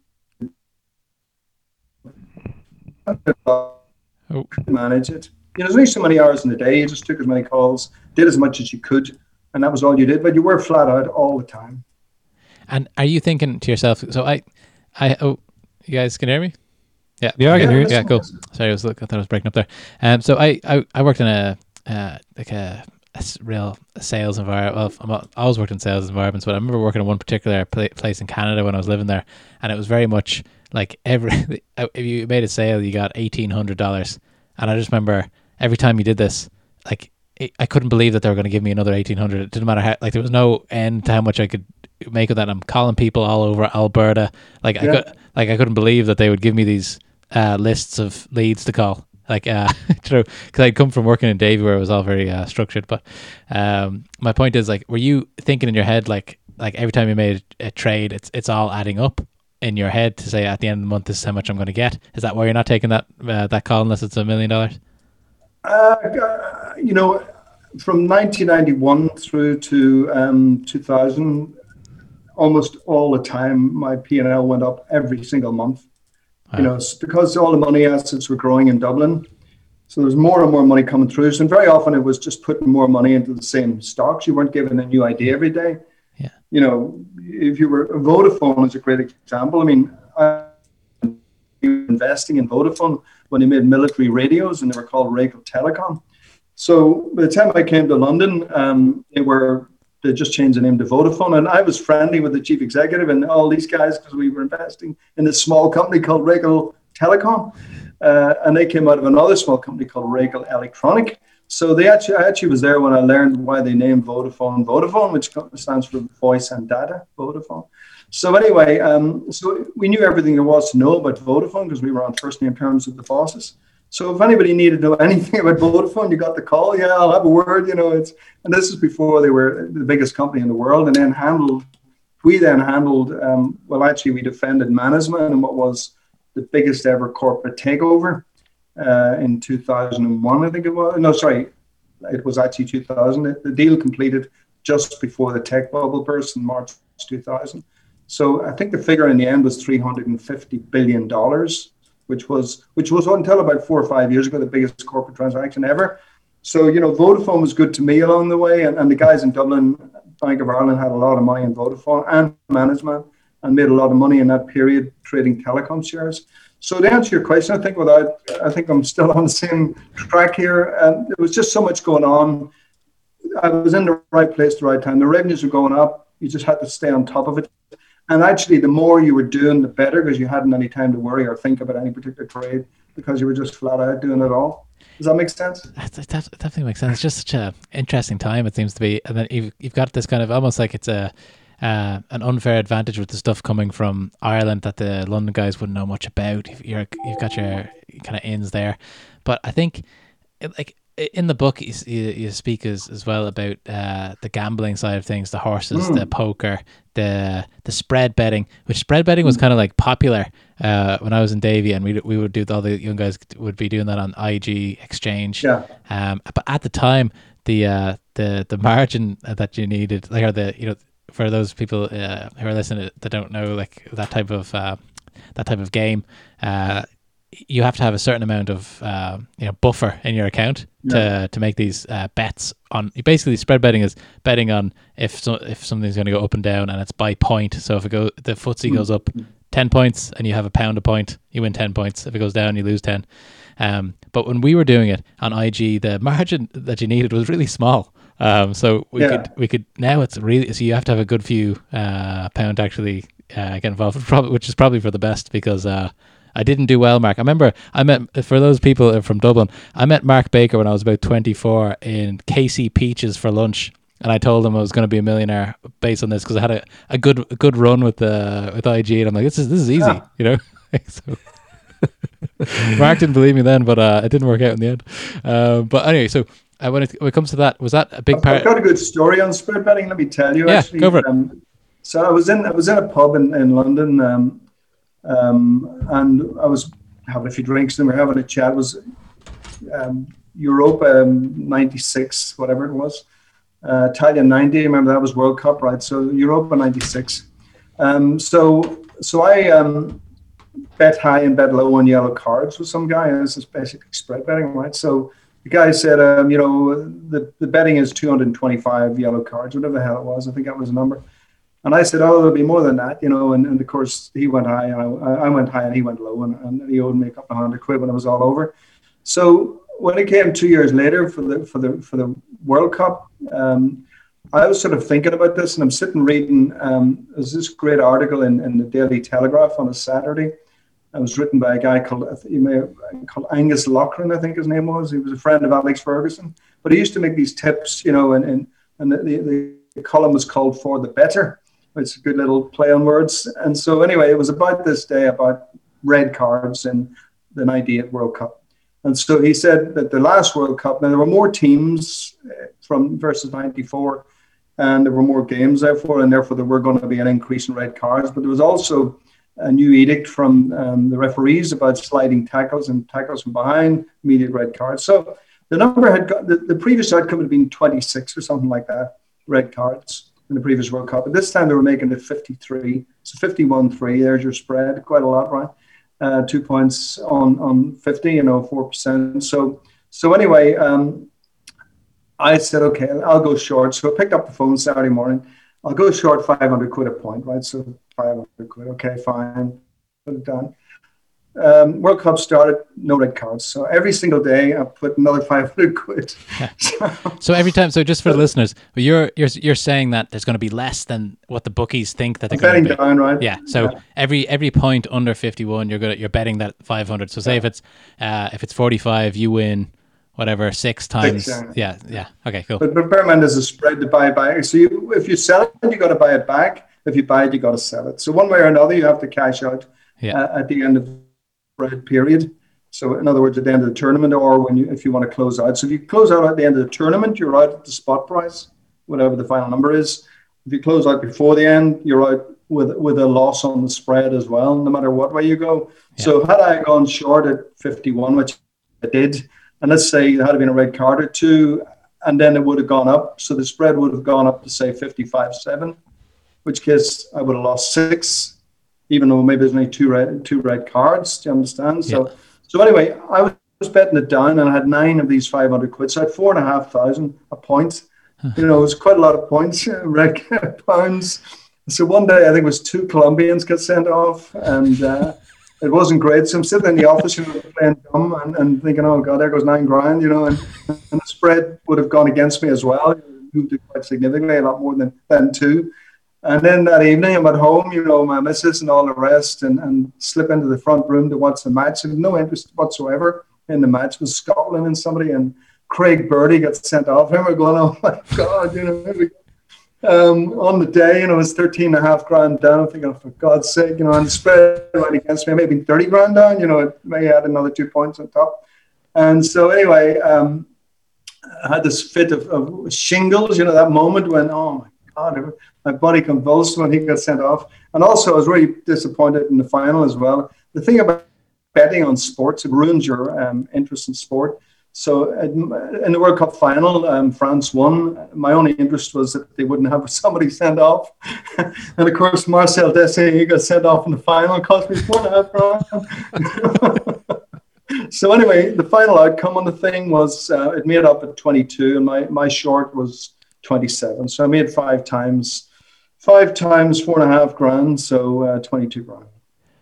oh. manage it. You know, there's only so many hours in the day. You just took as many calls, did as much as you could, and that was all you did. But you were flat out all the time. And are you thinking to yourself? So I, I oh, you guys can hear me? Yeah, yeah, I can yeah, hear you. Yeah, cool. Sorry, I was look, I thought I was breaking up there. Um, so I, I, I worked in a uh, like a, a real sales environment. Well, i always worked in sales environments, but I remember working in one particular place in Canada when I was living there, and it was very much like every [laughs] if you made a sale, you got eighteen hundred dollars and I just remember every time you did this, like it, I couldn't believe that they were going to give me another eighteen hundred. It didn't matter how, like there was no end to how much I could make of that. I'm calling people all over Alberta. Like yeah. I could, like I couldn't believe that they would give me these uh, lists of leads to call. Like, uh, [laughs] true, because I'd come from working in Davy where it was all very uh, structured. But um, my point is, like, were you thinking in your head, like, like every time you made a trade, it's it's all adding up, in your head to say at the end of the month this is how much I'm going to get? Is that why you're not taking that uh, that call unless it's a million dollars? Uh, you know, from 1991 through to um, 2000, almost all the time my P and L went up every single month. Wow. You know, because all the money assets were growing in Dublin. So there's more and more money coming through. So and very often it was just putting more money into the same stocks. You weren't given a new idea every day. You know, if you were Vodafone is a great example. I mean, I investing in Vodafone when they made military radios and they were called Racal Telecom. So by the time I came to London, um, they were they just changed the name to Vodafone, and I was friendly with the chief executive and all these guys because we were investing in this small company called Racal Telecom, uh, and they came out of another small company called Racal Electronic. So they actually, I actually was there when I learned why they named Vodafone Vodafone, which stands for voice and data, Vodafone. So anyway, um, so we knew everything there was to know about Vodafone because we were on first name terms with the bosses. So if anybody needed to know [laughs] anything about Vodafone, you got the call. Yeah, I'll have a word. You know, it's and this is before they were the biggest company in the world, and then handled. We then handled. Um, well, actually, we defended Mannesmann what was the biggest ever corporate takeover uh, in 2001, I think it was. No, sorry, it was actually 2000. The deal completed just before the tech bubble burst in March 2000. So I think the figure in the end was 350 billion dollars, which was which was until about four or five years ago the biggest corporate transaction ever. So you know, Vodafone was good to me along the way, and, and the guys in Dublin, Bank of Ireland, had a lot of money in Vodafone and Mannesmann, and made a lot of money in that period trading telecom shares. So to answer your question, I think without, I think I'm still on the same track here. And there was just so much going on. I was in the right place, the right time. The revenues were going up. You just had to stay on top of it. And actually, the more you were doing, the better because you hadn't any time to worry or think about any particular trade because you were just flat out doing it all. Does that make sense? That, that definitely makes sense. It's just such an interesting time, it seems to be. And then you've, you've got this kind of almost like it's a uh, an unfair advantage with the stuff coming from Ireland that the London guys wouldn't know much about. You're, you've got your kind of ins there, but I think like in the book you, you speak as, as well about uh, the gambling side of things, the horses, mm. the poker, the the spread betting. Which spread betting was kind of like popular uh, when I was in Davy, and we we would do all the young guys would be doing that on IG Exchange. Yeah. Um, but at the time, the uh, the the margin that you needed, like or the you know for those people uh, who are listening that don't know like that type of uh, that type of game, uh, you have to have a certain amount of uh, you know buffer in your account yeah. to to make these uh, bets on. Basically, spread betting is betting on if so, if something's going to go up and down, and it's by point. So if it go the FTSE mm. goes up ten points and you have a pound a point, you win ten points. If it goes down, you lose ten. Um, but when we were doing it on IG, the [laughs] margin that you needed was really small. Um, so we yeah. could we could now it's really so you have to have a good few uh, pound actually uh, get involved, [laughs] which is probably for the best because uh, I didn't do well, Mark. I remember I met for those people from Dublin. I met Mark Baker when I was about twenty four in KC Peaches for lunch. And I told him I was going to be a millionaire based on this because I had a, a good a good run with the with IG, and I'm like, this is this is easy, yeah. you know. [laughs] so, [laughs] Mark didn't believe me then, but uh, it didn't work out in the end. Uh, but anyway, so uh, when, it, when it comes to that, was that a big part? I've got a good story on spread betting. Let me tell you. Yeah, actually. go for it. Um, so I was in I was in a pub in, in London, um, um, and I was having a few drinks, and we were having a chat. It was um, Europa '96, whatever it was, uh, Italia '90. Remember that was World Cup, right? So Europa '96. Um, so so I um, bet high and bet low on yellow cards with some guy. And this is basically spread betting, right? So the guy said, um, you know, the, the betting is 225 yellow cards, whatever the hell it was. I think that was the number. And I said, oh, there'll be more than that, you know. And, and of course, he went high, and I, I went high, and he went low, and, and he owed me a couple of hundred quid when it was all over. So when it came two years later for the for the for the World Cup, um, I was sort of thinking about this, and I'm sitting reading. Um, there's this great article in, in the Daily Telegraph on a Saturday it was written by a guy called may called Angus Loughran, I think his name was. He was a friend of Alex Ferguson, but he used to make these tips, you know, and and, and the, the, the column was called "For the Better." It's a good little play on words. And so anyway, it was about this day about red cards in the '98 World Cup. And so he said that the last World Cup, now there were more teams eh, from versus '94, and there were more games therefore, and therefore there were going to be an increase in red cards. But there was also a new edict from um, the referees about sliding tackles and tackles from behind, immediate red cards. So the number had got the, the previous outcome had been 26 or something like that, red cards in the previous World Cup. But this time they were making it 53. So 51 3, there's your spread, quite a lot, right? Uh, two points on, on 50, you know, 4%. So, so anyway, um, I said, okay, I'll go short. So I picked up the phone Saturday morning I'll go short 500 quid a point, right? So 500 quid. Okay, fine. Put it down. Um, World Cup started, no red cards. So every single day, I put another 500 quid. [laughs] so every time, so just for the listeners, you're you're you're saying that there's going to be less than what the bookies think that they're going to be. down, right? Yeah. So yeah. every every point under 51, you're good. You're betting that 500. So say yeah. if it's uh, if it's 45, you win whatever six times. Six, yeah. yeah, yeah. Okay, cool. But, but bear in mind, there's a spread to buy back. So you, if you sell it, you got to buy it back. If you buy it, you got to sell it. So one way or another, you have to cash out yeah. uh, at the end of the spread period. So in other words, at the end of the tournament, or when you if you want to close out. So if you close out at the end of the tournament, you're out at the spot price, whatever the final number is. If you close out before the end, you're out with with a loss on the spread as well, no matter what way you go. Yeah. So had I gone short at 51, which I did, and let's say there had been a red card or two, and then it would have gone up. So the spread would have gone up to say 55 7, which case I would have lost six, even though maybe there's only two red, two red cards. Do you understand? Yeah. So, so anyway, I was betting it down and I had nine of these 500 quid. So I had four and a half thousand a point. you know, it was quite a lot of points, [laughs] red pounds. So one day I think it was two Colombians got sent off and. Uh, it wasn't great. So I'm sitting in the office, you know, playing dumb and, and thinking, oh God, there goes nine grand, you know, and, and the spread would have gone against me as well. Moved it quite significantly, a lot more than, than two. And then that evening, I'm at home, you know, my missus and all the rest, and, and slip into the front room to watch the match. And no interest whatsoever in the match. with Scotland and somebody, and Craig Burley got sent off. And we're going, oh my God, you know, um, on the day, you know, it was 13 and a half grand down. I'm thinking, oh, for God's sake, you know, and the spread right against me, maybe 30 grand down, you know, it may add another two points on top. And so, anyway, um, I had this fit of, of, shingles, you know, that moment when, oh my God, my body convulsed when he got sent off. And also, I was really disappointed in the final as well. The thing about betting on sports, it ruins your um, interest in sport. So in the World Cup final, um, France won. My only interest was that they wouldn't have [laughs] somebody sent off. [laughs] and of course, Marcel Desailly got sent off in the final, and cost me four and a half [laughs] so anyway, the final outcome on the thing was uh, it made up at 22, and my, my short was 27. So I made five times, five times four and a half grand, so uh, 22 grand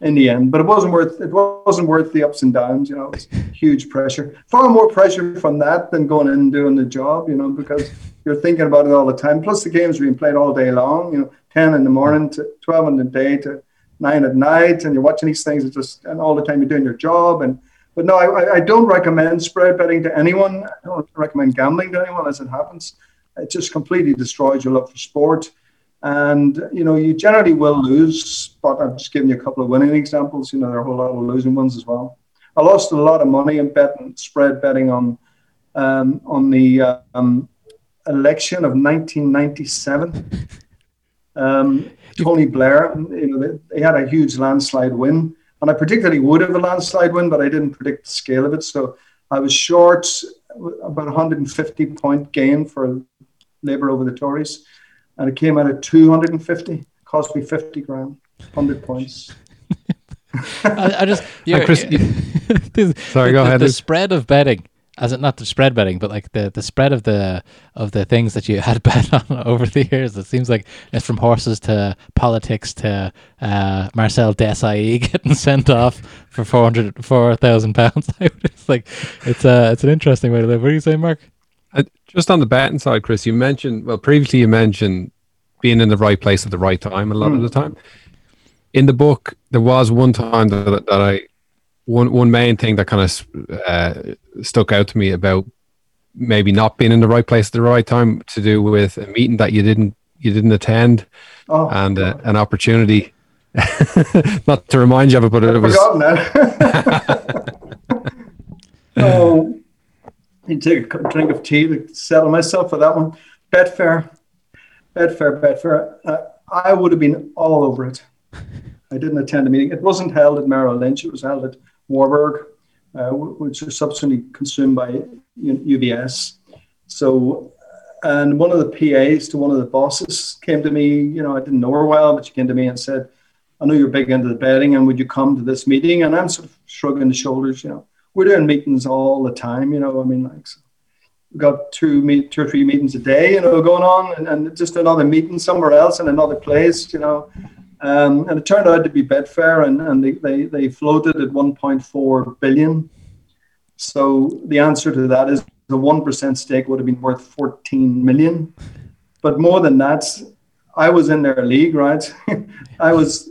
in the end. But it wasn't worth it wasn't worth the ups and downs. You know, it was huge pressure. Far more pressure from that than going in and doing the job. You know, because you're thinking about it all the time. Plus the games are being played all day long. You know, ten in the morning to twelve in the day to nine at night, and you're watching these things. It's just and all the time you're doing your job. And but no, I, I don't recommend spread betting to anyone. I don't recommend gambling to anyone as it happens. It just completely destroys your love for sport and, you know, you generally will lose, but I'm just giving you a couple of winning examples. You know, there are a whole lot of losing ones as well. I lost a lot of money in betting, spread betting on um, on the um, election of 1997. Um, Tony Blair, you know, they, they, had a huge landslide win, and I predicted he would have a landslide win, but I didn't predict the scale of it. So I was short about 150 point gain for Labour over the Tories and it came out at 250 cost me 50 grand 100 points. I, I, just [laughs] yeah, Chris, [laughs] sorry go the, ahead. the spread of betting as it not the spread betting but like the the spread of the of the things that you had [laughs] bet on over the years. It seems like it's from horses to politics to uh, Marcel Desailly getting sent off for 400 4000 pounds. It's like it's uh it's an interesting way to live. What do you say Mark just on the betting side, Chris, you mentioned well previously you mentioned being in the right place at the right time a lot mm. of the hmm. time. In the book, there was one time that, that I one one main thing that kind of uh, stuck out to me about maybe not being in the right place at the right time to do with a meeting that you didn't you didn't attend oh, and uh, an opportunity [laughs] not to remind you of it but it was [laughs] [laughs] oh and take a drink of tea to settle myself for that one. Betfair, Betfair, Betfair. Uh, I would have been all over it. I didn't attend the meeting. It wasn't held at Merrill Lynch. It was held at Warburg, uh, which was subsequently consumed by UBS. So, and one of the PAs to one of the bosses came to me. You know, I didn't know her well, but she came to me and said, "I know you're big into the betting, and would you come to this meeting?" And I'm sort of shrugging the shoulders. You know, we're doing meetings all the time, you know. I mean, like, so, we've got two meet two or three meetings a day, you know, going on, and, and just another meeting somewhere else in another place, you know. Um, and it turned out to be Betfair, and, and they, they, they floated at 1.4 billion. So the answer to that is the 1% stake would have been worth 14 million. But more than that, I was in their league, right? [laughs] I was,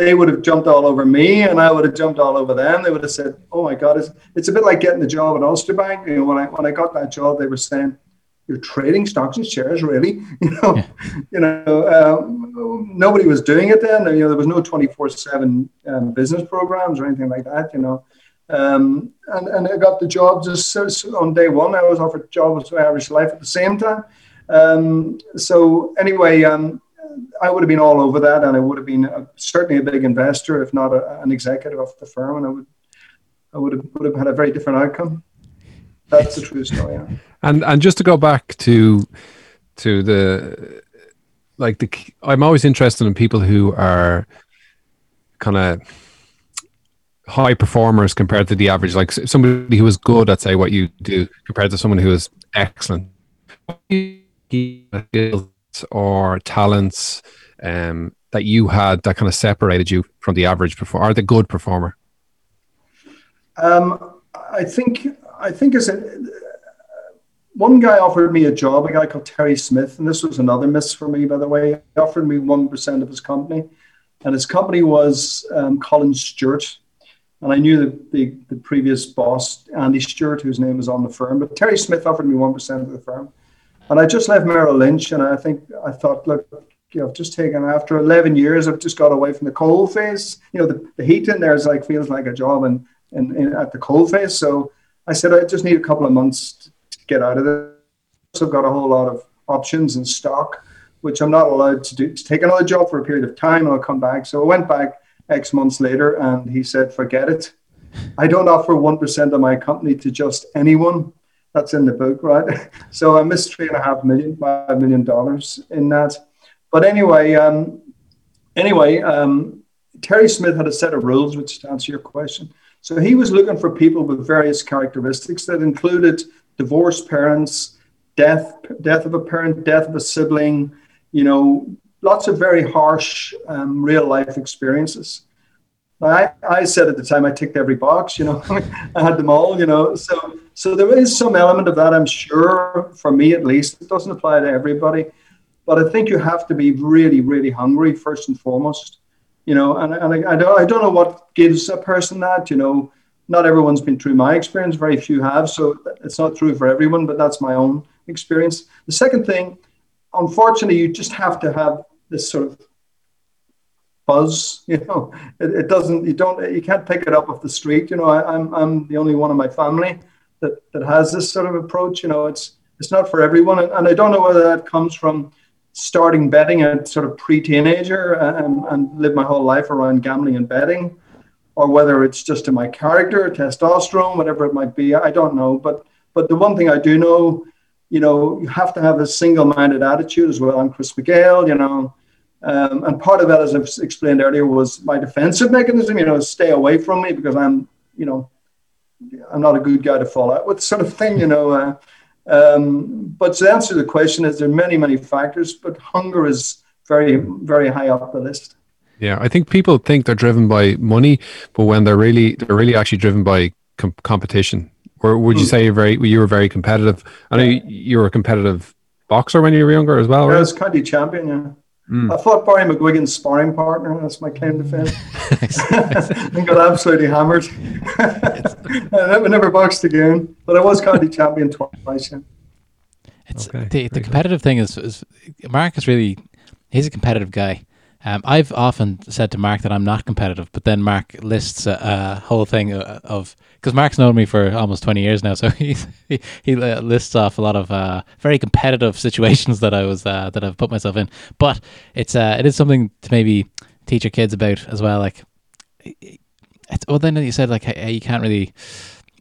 they would have jumped all over me and I would have jumped all over them. They would have said, oh my God, it's, it's a bit like getting the job at Ulster Bank. You know, when I, when I got that job, they were saying, you're trading stocks and shares, really? [laughs] You know, yeah. you know, um, nobody was doing it then. You know, there was no 24 seven um, business programs or anything like that, you know. Um, and, and I got the job just on day one. I was offered jobs job with Irish Life at the same time. Um, so anyway, um, I would have been all over that, and I would have been a, certainly a big investor, if not a, an executive of the firm, and I would, I would have would have had a very different outcome. That's the true story. Yeah. And and just to go back to to the like the I'm always interested in people who are kind of high performers compared to the average like somebody who is good at say what you do compared to someone who is excellent or talents um, that you had that kind of separated you from the average performer or the good performer? Um, I think I think as a, one guy offered me a job, a guy called Terry Smith, and this was another miss for me, by the way. He offered me one percent of his company, and his company was um, Collins Stewart. And I knew the, the, the previous boss, Andy Stewart, whose name was on the firm, but Terry Smith offered me 1% of the firm. And I just left Merrill Lynch, and I think I thought, look, you know, I've just taken after 11 years, I've just got away from the coal face. You know, the, the heat in there is like feels like a job in, in, in at the coal face. So I said, I just need a couple of months to, get out of it. So I've got a whole lot of options and stock, which I'm not allowed to do to take another job for a period of time. And I'll come back. So I went back X months later, and he said, forget it. I don't offer one percent of my company to just anyone that's in the book, right? [laughs] So I missed three and a half million, five million dollars in that. But anyway, um, anyway, um, Terry Smith had a set of rules, which to answer your question. So he was looking for people with various characteristics that included divorced parents, death, death of a parent, death of a sibling, you know, lots of very harsh um, real life experiences. I, I said at the time I ticked every box, you know, [laughs] I had them all, you know. So so there is some element of that, I'm sure, for me at least. It doesn't apply to everybody, but I think you have to be really, really hungry first and foremost, you know. And, and I, I don't I don't know what gives a person that, you know. Not everyone's been through my experience. Very few have, so it's not true for everyone. But that's my own experience. The second thing, unfortunately, you just have to have this sort of buzz. [laughs] You know, it, it, doesn't. You don't. You can't pick it up off the street. You know, I, I'm, I'm the only one in my family that that has this sort of approach. You know, it's it's not for everyone, and, I don't know whether that comes from starting betting at sort of pre-teenager and, and live my whole life around gambling and betting, or whether it's just in my character, testosterone, whatever it might be. I don't know, but but the one thing I do know, you know, you have to have a single-minded attitude as well. I'm Chris McGale, you know. Um, and part of that, as I've explained earlier, was my defensive mechanism. You know, stay away from me because I'm, you know, I'm not a good guy to fall out with, sort of thing. You know. Uh, um, but to answer the question, is there are many, many factors, but hunger is very, very high up the list. Yeah, I think people think they're driven by money, but when they're really, they're really actually driven by com- competition. Or would you mm. say you're very, you were very competitive? I know you were a competitive boxer when you were younger as well, right? I was county champion. Yeah. Mm. I fought Barry McGuigan's sparring partner. That's my claim to fame. [laughs] and got absolutely hammered. [laughs] I never, never boxed again, but I was county champion twice. Yeah. It's okay. the, the competitive thing is, is Mark is really he's a competitive guy. Um, I've often said to Mark that I'm not competitive, but then Mark lists a, a whole thing uh, of because Mark's known me for almost 20 years now, so [laughs] he he uh, lists off a lot of uh, very competitive [laughs] situations that I was uh, that I've put myself in. But it's uh, it is something to maybe teach your kids about as well. Like, it's, well, then you said like hey, you can't really.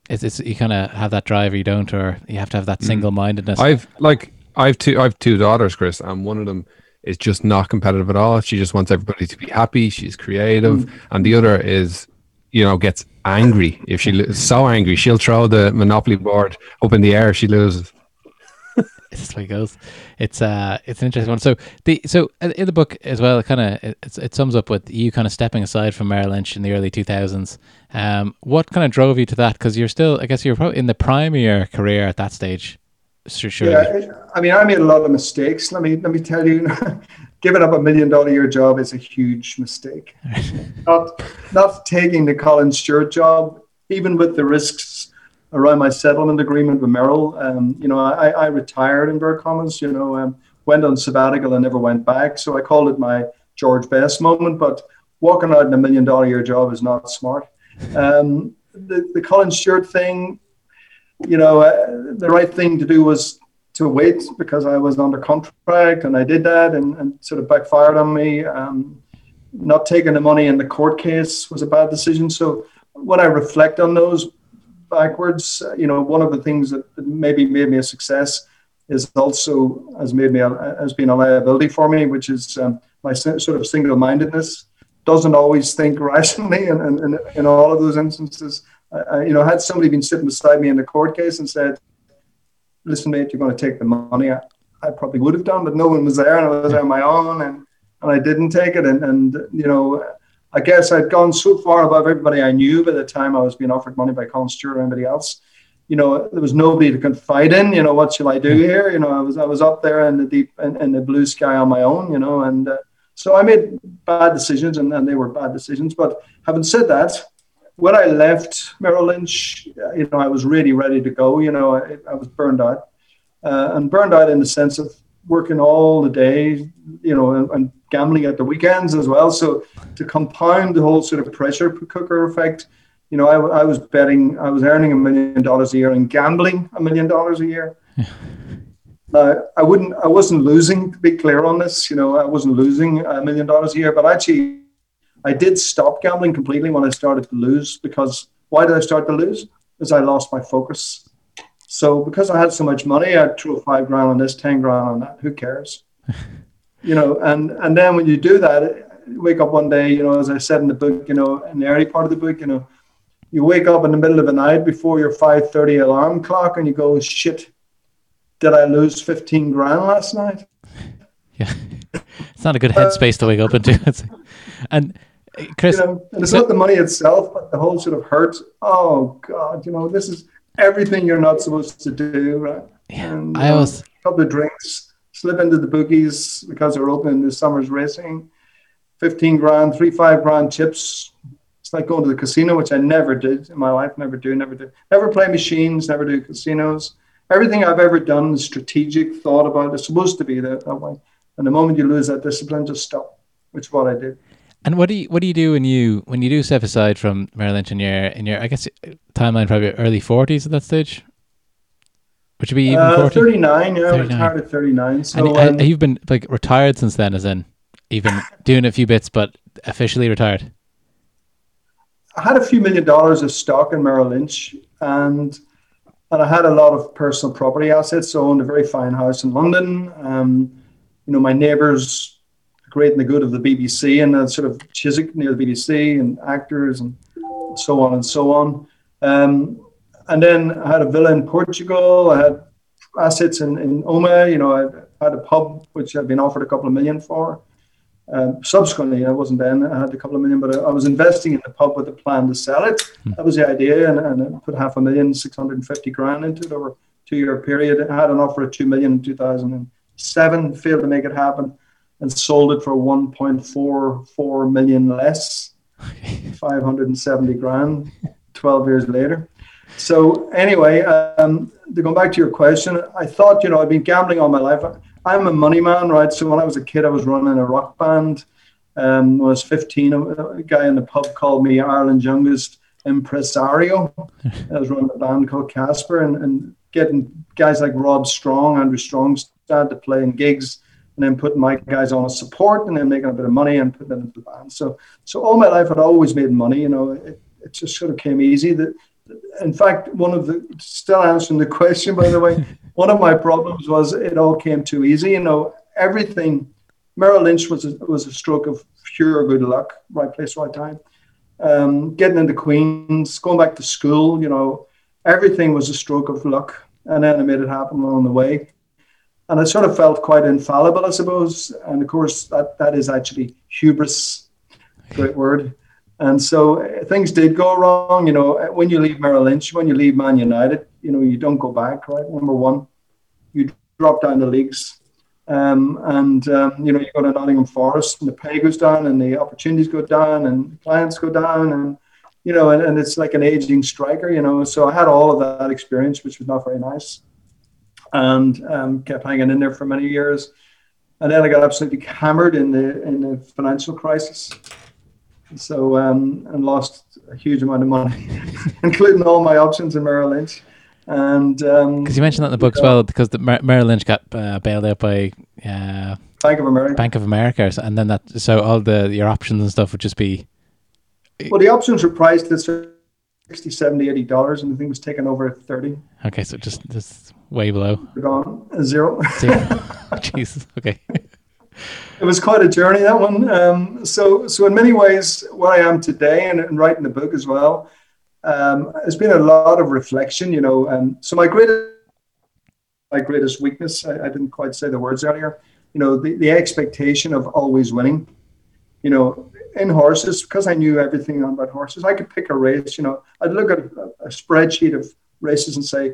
It's, it's you kind of have that drive or you don't, or you have to have that mm. single mindedness. I've like I've two I've two daughters, Chris, and one of them is just not competitive at all. She just wants everybody to be happy. She's creative, mm. and the other is, you know, gets angry if she is so angry she'll throw the monopoly board up in the air. She loses. [laughs] it's just the way it goes. It's uh, it's an interesting one. So the so in the book as well, kind of it, it sums up with you kind of stepping aside from Merrill Lynch in the early two thousands. Um, what kind of drove you to that? Because you're still, I guess, you're probably in the prime of your career at that stage. Yeah, I mean, I made a lot of mistakes. Let me let me tell you, [laughs] giving up a million dollar year job is a huge mistake. [laughs] not not taking the Collins Stewart job, even with the risks around my settlement agreement with Merrill. Um, you know, I, I retired in Bird Commas, you know, um, went on sabbatical and never went back. So I called it my George Best moment. But walking out in a million dollar year job is not smart. Um, the, the Collins Stewart thing, you know, uh, the right thing to do was to wait because I was under contract and I did that and, and sort of backfired on me. Um, not taking the money in the court case was a bad decision. So when I reflect on those backwards, uh, you know, one of the things that maybe made me a success is also has made me a, has been a liability for me, which is um, my sort of single-mindedness. Doesn't always think rationally, and in, in, in, all of those instances, I, you know, had somebody been sitting beside me in the court case and said, "Listen, mate, you're going to take the money," I, I probably would have done, but no one was there, and I was on my own, and and I didn't take it, and and you know I guess I'd gone so far above everybody I knew by the time I was being offered money by Collins Stewart or anybody else. You know, there was nobody to confide in. You know, what shall I do here? You know, I was I was up there in the deep in, in the blue sky on my own. You know, and uh, so I made bad decisions, and, and they were bad decisions. But having said that, when I left Merrill Lynch, you know, I was really ready to go. You know, I, I was burned out, uh, and burned out in the sense of working all the day, you know, and, and, gambling at the weekends as well. So to compound the whole sort of pressure cooker effect, you know, I, I was betting, I was earning a million dollars a year and gambling a million dollars a year. [laughs] Uh, I wouldn't, I wasn't losing. To be clear on this, you know, I wasn't losing a million dollars a year, but actually, I did stop gambling completely when I started to lose. Because why did I start to lose? Because I lost my focus. So because I had so much money, I'd throw five grand on this, ten grand on that. Who cares? [laughs] you know, and and then when you do that, you wake up one day, you know, as I said in the book, you know, in the early part of the book, you know, you wake up in the middle of the night before your five thirty alarm clock, and you go, shit, did I lose fifteen grand last night? [laughs] Yeah, it's not a good headspace to wake up into. [laughs] and Chris, you know, it's so, not the money itself, but the whole sort of hurt. Oh God, you know, this is everything you're not supposed to do, right? Yeah, and, I um, was a couple of drinks, slip into the boogies because they're open this summer's racing. 15 grand, three, five grand chips. It's like going to the casino, which I never did in my life, never do, never do. Never play machines, never do casinos. Everything I've ever done is strategic, thought about. It's supposed to be that, that way. And the moment you lose that discipline, just stop, which is what I did. And what do you what do you do when you when you do step aside from Merrill Lynch in your in your I guess timeline probably early forties at that stage? Which would be even uh, 39, yeah, 39. retired at 39. So, and um, you've been like retired since then, as in even [laughs] doing a few bits, but officially retired. I had a few million dollars of stock in Merrill Lynch, and and I had a lot of personal property assets. So I owned a very fine house in London. Um, you know, my neighbors great and the good of the BBC and the sort of Chiswick near the BBC and actors and so on and so on. Um, and then I had a villa in Portugal. I had assets in, in Omagh. You know, I had a pub which I'd been offered a couple of million for. Um, subsequently, I wasn't then. I had a couple of million, but I, I, was investing in the pub with a plan to sell it. Hmm. That was the idea, and, and I put half a million, six hundred and fifty grand into it over a two-year period. I had an offer of two million in two thousand and seven. Failed to make it happen and sold it for 1.44 million less, 570 grand, 12 years later. So anyway, um, to go back to your question, I thought, you know, I've been gambling all my life. I'm a money man, right? So when I was a kid, I was running a rock band. Um, when I was 15, a guy in the pub called me Ireland's youngest impresario. [laughs] I was running a band called Casper and, and getting guys like Rob Strong, Andrew Strong, started to play in gigs and then putting my guys on as support and then making a bit of money and putting them into the band. So, so all my life I'd always made money. You know, it, it just sort of came easy. That, in fact, one of the still answering the [laughs] question, by the way, [laughs] one of my problems was it all came too easy. You know, everything. Merrill Lynch was a, was a stroke of pure good luck, right place, right time. Um, getting into Queens, going back to school, you know, everything was a stroke of luck, and then I made it happen along the way. And I sort of felt quite infallible, I suppose. And of course, that that is actually hubris, great word. And so uh, things did go wrong. You know, when you leave Merrill Lynch, when you leave Man United, you know, you don't go back, right? Number one, you drop down the leagues. Um, and um, you know you go to Nottingham Forest, and the pay goes down, and the opportunities go down, and clients go down, and you know, and, and it's like an aging striker, you know. So I had all of that experience, which was not very nice, and um, kept hanging in there for many years. And then I got absolutely hammered in the in the financial crisis, so um, and lost a huge amount of money, [laughs] including all my options in Merrill Lynch. And because um, you mentioned that in the book as well, because the Mer- Merrill Lynch got uh, bailed out by uh, Bank of America. Bank of America, and then that so all the your options and stuff would just be. Well, the options were priced at 60 70 80 dollars and the thing was taken over at 30 okay so just just way below gone zero, zero. [laughs] jesus okay it was quite a journey that one um, so so in many ways what i am today and, and writing the book as well um, has been a lot of reflection you know um, so my greatest my greatest weakness I, I didn't quite say the words earlier you know the, the expectation of always winning you know in horses because I knew everything about horses. I could pick a race. You know, I'd look at a, a spreadsheet of races and say,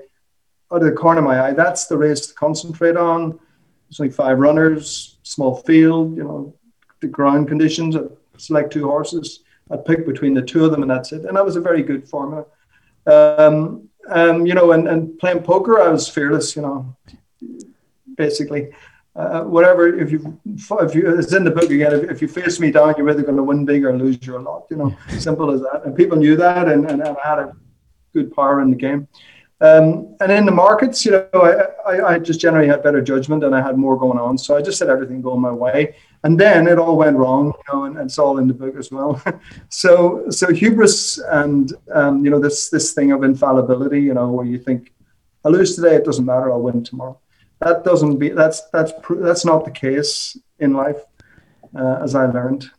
out of the corner of my eye, that's the race to concentrate on. It's only five runners, small field. You know, the ground conditions. I'd select two horses. I'd pick between the two of them, and that's it. And I was a very good formula. Um, um, you know, and, and playing poker, I was fearless. You know, basically uh, whatever, if you, if you, it's in the book again, if, if you face me down, you're either going to win big or lose your lot, you know, simple as that. And people knew that and, and, and I had a good power in the game. Um, and in the markets, you know, I, I, just generally had better judgment and I had more going on. So I just said everything going my way. And then it all went wrong, you know, and, and it's all in the book as well. [laughs] so, so hubris and, um, you know, this, this thing of infallibility, you know, where you think, I lose today, it doesn't matter, I'll win tomorrow that doesn't be that's that's that's not the case in life, uh, as I learned.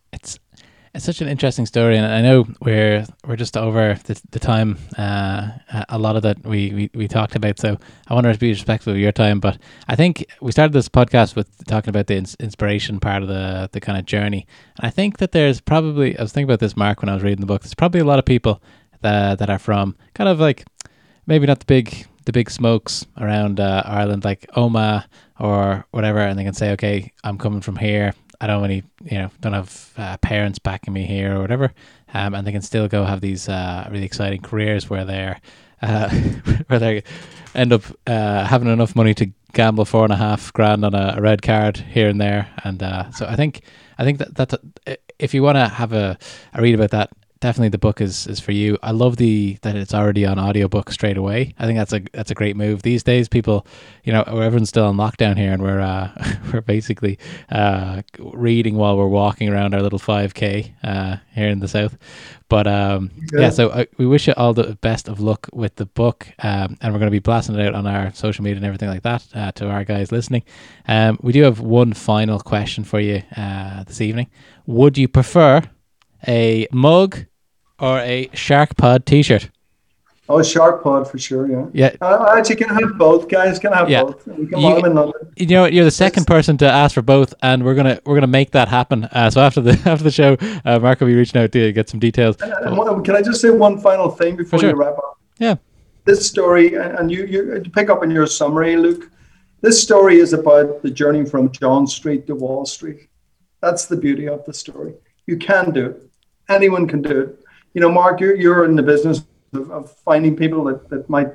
It's such an interesting story, and I know we're we're just over the, the time. Uh, a lot of that we, we, we talked about, so I want to be respectful of your time. But I think we started this podcast with talking about the ins- inspiration part of the the kind of journey, and I think that there's probably I was thinking about this, Mark, when I was reading the book. There's probably a lot of people that that are from kind of like maybe not the big the big smokes around uh, Ireland, like Omagh or whatever, and they can say, okay, I'm coming from here. I don't really, you know, don't have uh, parents backing me here or whatever, um, and they can still go have these uh, really exciting careers where they're uh, [laughs] where they end up uh, having enough money to gamble four and a half grand on a, a red card here and there, and uh, so I think I think that that if you want to have a, a read about that definitely the book is is for you. I love the that it's already on audiobook straight away. I think that's a that's a great move. These days people, you know, everyone's still on lockdown here and we're uh [laughs] we're basically uh reading while we're walking around our little 5k uh here in the south. But um yeah, yeah so uh, we wish you all the best of luck with the book um and we're going to be blasting it out on our social media and everything like that uh, to our guys listening. Um we do have one final question for you uh this evening. Would you prefer a mug or a Shark Pod T-shirt? Oh, Shark Pod for sure. Yeah. Yeah. Uh, actually, can have both, guys. Can have yeah. both. We can you, in You know, you're the second person to ask for both, and we're gonna we're gonna make that happen. Uh, so after the [laughs] after the show, uh, Mark will be reaching out to you, get some details. And, and can I just say one final thing before sure. you wrap up? Yeah. This story, and you you pick up in your summary, Luke. This story is about the journey from John Street to Wall Street. That's the beauty of the story. You can do it. Anyone can do it. You know, Mark, you're, you're in the business of, of finding people that, that might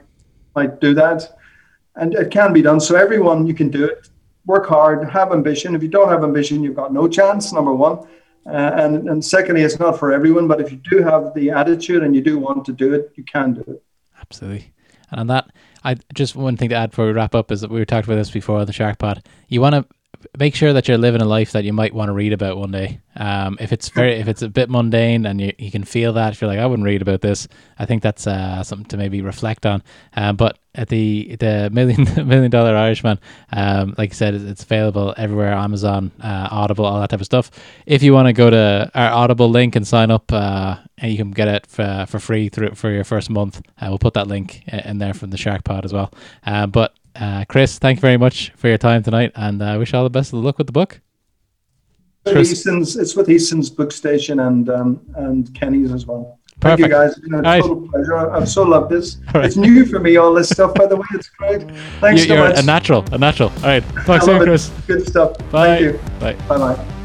might do that. And it can be done. So everyone, you can do it. Work hard, have ambition. If you don't have ambition, you've got no chance, number one. Uh, and, and secondly, it's not for everyone, but if you do have the attitude and you do want to do it, you can do it. Absolutely. And on that, I just one thing to add before we wrap up is that we were talking about this before on the Shark Pod. You want to make sure that you're living a life that you might want to read about one day. Um, if it's very, if it's a bit mundane and you, you can feel that, if you're like, I wouldn't read about this, I think that's uh, something to maybe reflect on. Um, but at the the million [laughs] million dollar Irishman, um, like I said, it's available everywhere: Amazon, uh, Audible, all that type of stuff. If you want to go to our Audible link and sign up, uh, and you can get it for, for free through for your first month. Uh, we'll put that link in there from the Shark Pod as well. Uh, but Uh, Chris, thank you very much for your time tonight, and I uh, wish you all the best of the luck with the book. Eason's, it's with Eason's Book Station and um, and Kenny's as well. Thank you guys. It's been a total right. pleasure. I've so loved this. Right. It's new for me, all this stuff, by the way. It's great. Thanks you, so much. A natural, a natural. All right. Talk soon, Chris. Good stuff. Bye. Thank you. Bye. Bye bye.